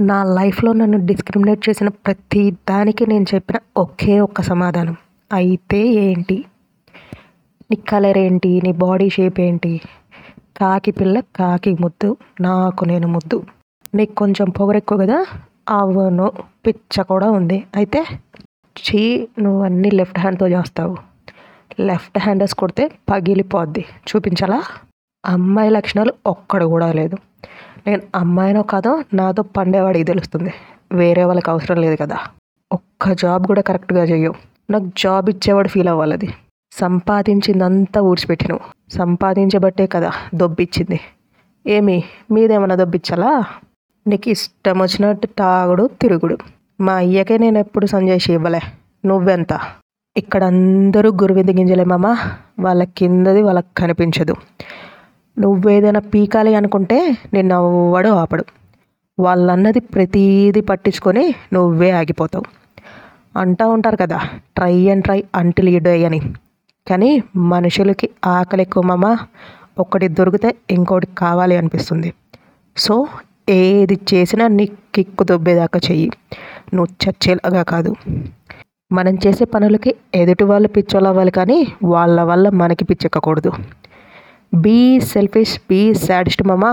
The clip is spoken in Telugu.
నా లైఫ్లో నన్ను డిస్క్రిమినేట్ చేసిన ప్రతి దానికి నేను చెప్పిన ఒకే ఒక్క సమాధానం. అయితే ఏంటి? నీ కలర్ ఏంటి? నీ బాడీ షేప్ ఏంటి? కాకి పిల్ల కాకి ముద్దు నాకు నేను ముద్దు. నీకు కొంచెం పొగరెక్కువ కదా అవును పిచ్చ కూడా ఉంది. అయితే చీ నువ్వు అన్నీ లెఫ్ట్ హ్యాండ్తో చేస్తావు. లెఫ్ట్ హ్యాండర్స్ కొడితే పగిలిపోద్ది. చూపించాలా? అమ్మాయి లక్షణాలు ఒక్కడు కూడా లేదు. నేను అమ్మాయినో కాదో నాతో పండేవాడికి తెలుస్తుంది. వేరే వాళ్ళకి అవసరం లేదు కదా. ఒక్క జాబ్ కూడా కరెక్ట్గా చెయ్యవు. నాకు జాబ్ ఇచ్చేవాడు ఫీల్ అవ్వాలి అది సంపాదించిందంతా ఊడ్చిపెట్టినావు. సంపాదించబట్టే కదా దొబ్బిచ్చింది. ఏమి? మీదేమన్నా దొబ్బిచ్చాలా? నీకు ఇష్టం వచ్చినట్టు తాగుడు తిరుగుడు. మా అయ్యకే నేను ఎప్పుడు సంజయ్ ఇవ్వలే. నువ్వెంత? ఇక్కడ అందరూ గురువింద గింజలే మామ. వాళ్ళ కిందది వాళ్ళకి కనిపించదు. నువ్వేదైనా పీకాలి అనుకుంటే నిన్ను అవ్వడు ఆపడు. వాళ్ళన్నది ప్రతీది పట్టించుకొని నువ్వే ఆగిపోతావు. అంటూ ఉంటారు కదా try and try until you die అని. కానీ మనుషులకి ఆకలి ఎక్కువ మామ. ఒకటి దొరికితే ఇంకోటి కావాలి అనిపిస్తుంది. సో ఏది చేసినా నీ కిక్కు దొబ్బేదాకా చెయ్యి. నువ్వు చచ్చేలాగా కాదు. మనం చేసే పనులకి ఎదుటి వాళ్ళు పిచ్చోళ్ళు అవ్వాలి కానీ వాళ్ళ వల్ల మనకి పిచ్చెక్కకూడదు. ಬಿ ಸೆಲ್ಫಿಶ್ ಬಿ ಸ್ಯಾಡಿಸ್ಟ್ ಮಮ.